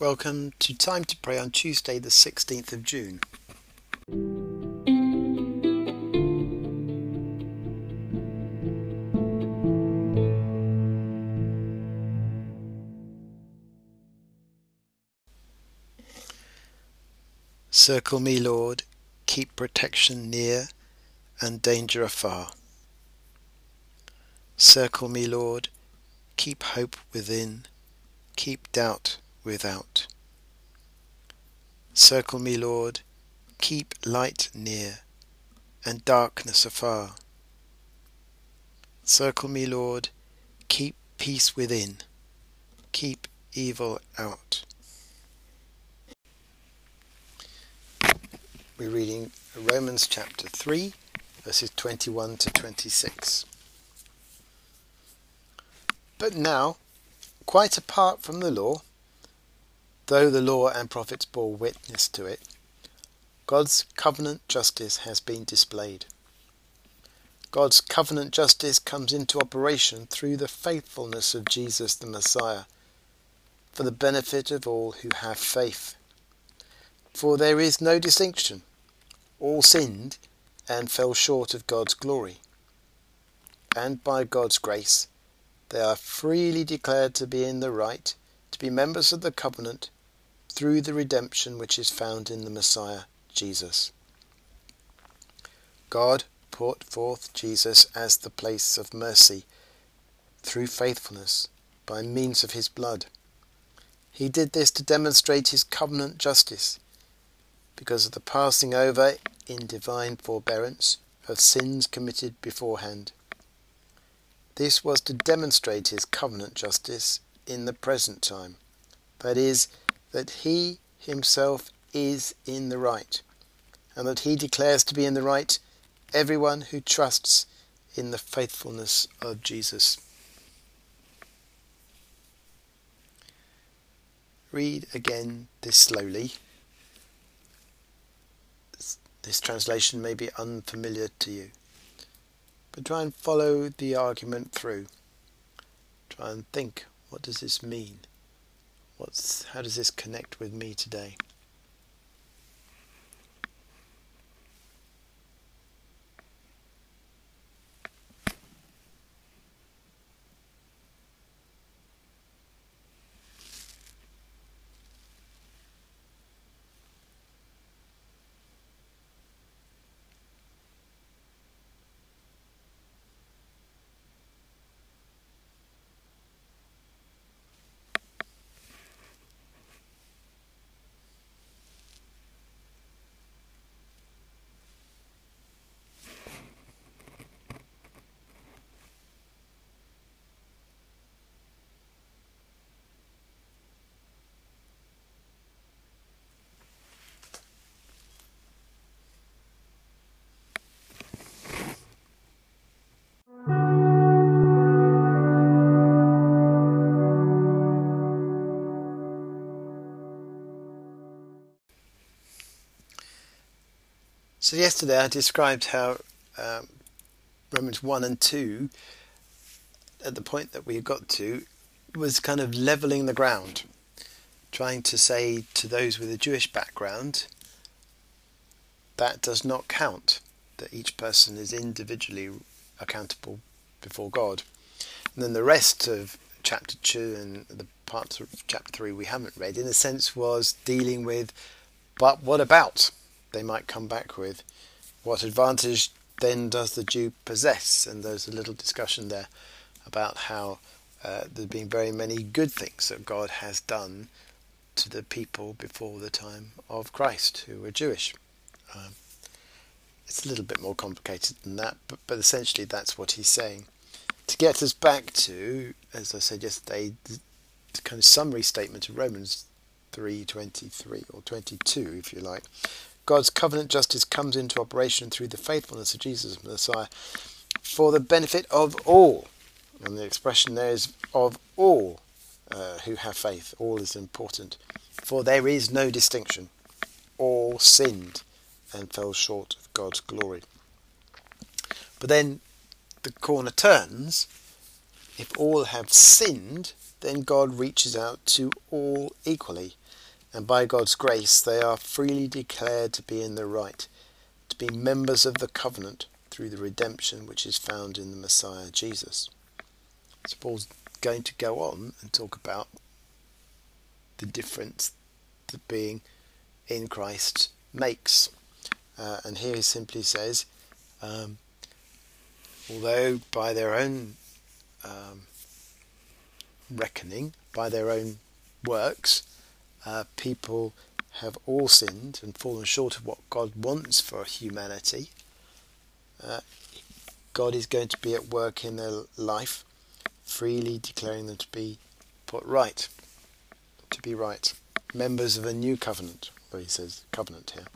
Welcome to Time to Pray on Tuesday, the 16th of June. Circle me, Lord, keep protection near and danger afar. Circle me, Lord, keep hope within, keep doubt without. Circle me, Lord, keep light near and darkness afar. Circle me, Lord, keep peace within, keep evil out. We're reading Romans chapter 3, verses 21 to 26. But now, quite apart from the law, though the law and prophets bore witness to it, God's covenant justice has been displayed. God's covenant justice comes into operation through the faithfulness of Jesus the Messiah, for the benefit of all who have faith. For there is no distinction all sinned and fell short of God's glory. And by God's grace, they are freely declared to be in the right, to be members of the covenant, through the redemption which is found in the Messiah, Jesus. God put forth Jesus as the place of mercy through faithfulness by means of his blood. He did this to demonstrate his covenant justice because of the passing over in divine forbearance of sins committed beforehand. This was to demonstrate his covenant justice in the present time, that is, that he himself is in the right, and that he declares to be in the right everyone who trusts in the faithfulness of Jesus. Read again this slowly this translation may be unfamiliar to you, but try and follow the argument through. Try and think, what does this mean? What's, how does this connect with me today? So yesterday I described how um, Romans 1 and 2, at the point that we got to, was kind of leveling the ground, trying to say to those with a Jewish background, that does not count, that each person is individually accountable before God. And then the rest of chapter 2 and the parts of chapter 3 we haven't read, in a sense, was dealing with, but what about? They might come back with. What advantage then does the Jew possess? And there's a little discussion there about how uh, there's been very many good things that God has done to the people before the time of Christ who were Jewish. Um, it's a little bit more complicated than that, but, but essentially that's what he's saying. To get us back to, as I said yesterday, the, the kind of summary statement of Romans 3:23 or 22, if you like, God's covenant justice comes into operation through the faithfulness of Jesus Messiah for the benefit of all. And the expression there is of all uh, who have faith. All is important. For there is no distinction. All sinned and fell short of God's glory. But then the corner turns. If all have sinned then God reaches out to all equally, and by God's grace they are freely declared to be in the right, to be members of the covenant through the redemption which is found in the Messiah Jesus. So Paul's going to go on and talk about the difference that being in Christ makes. Uh, and here he simply says, um, although by their own um, reckoning, by their own works, uh, people have all sinned and fallen short of what God wants for humanity, uh, God is going to be at work in their life, freely declaring them to be put right, to be right, members of a new covenant, where he says covenant here.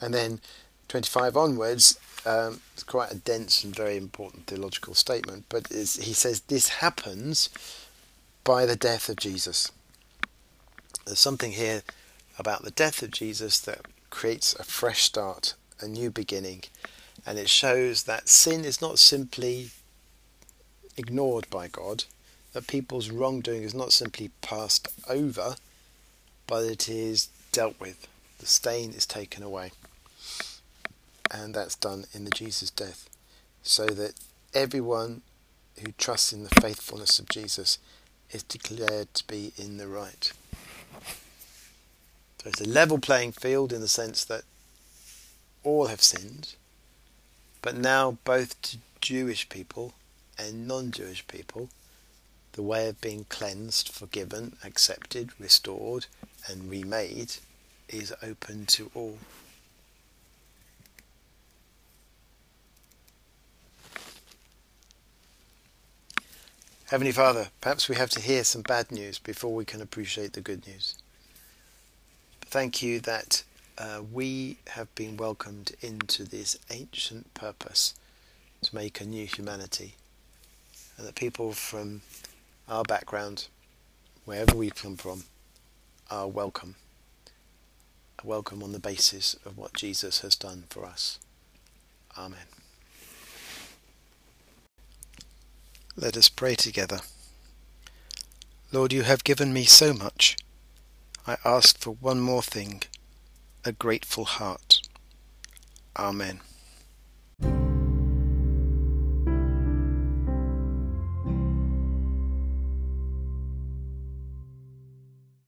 And then 25 onwards, um, it's quite a dense and very important theological statement, but he says this happens by the death of Jesus. There's something here about the death of Jesus that creates a fresh start, a new beginning, and it shows that sin is not simply ignored by God, that people's wrongdoing is not simply passed over, but it is dealt with. The stain is taken away and that's done in the Jesus death, so that everyone who trusts in the faithfulness of Jesus is declared to be in the right. So it's a level playing field in the sense that all have sinned, but now both to Jewish people and non Jewish people, the way of being cleansed, forgiven, accepted, restored, and remade is open to all. Heavenly Father, perhaps we have to hear some bad news before we can appreciate the good news. Thank you that uh, we have been welcomed into this ancient purpose to make a new humanity, and that people from our background, wherever we come from, are welcome. Welcome on the basis of what Jesus has done for us. Amen. Let us pray together. Lord, you have given me so much. I ask for one more thing a grateful heart. Amen.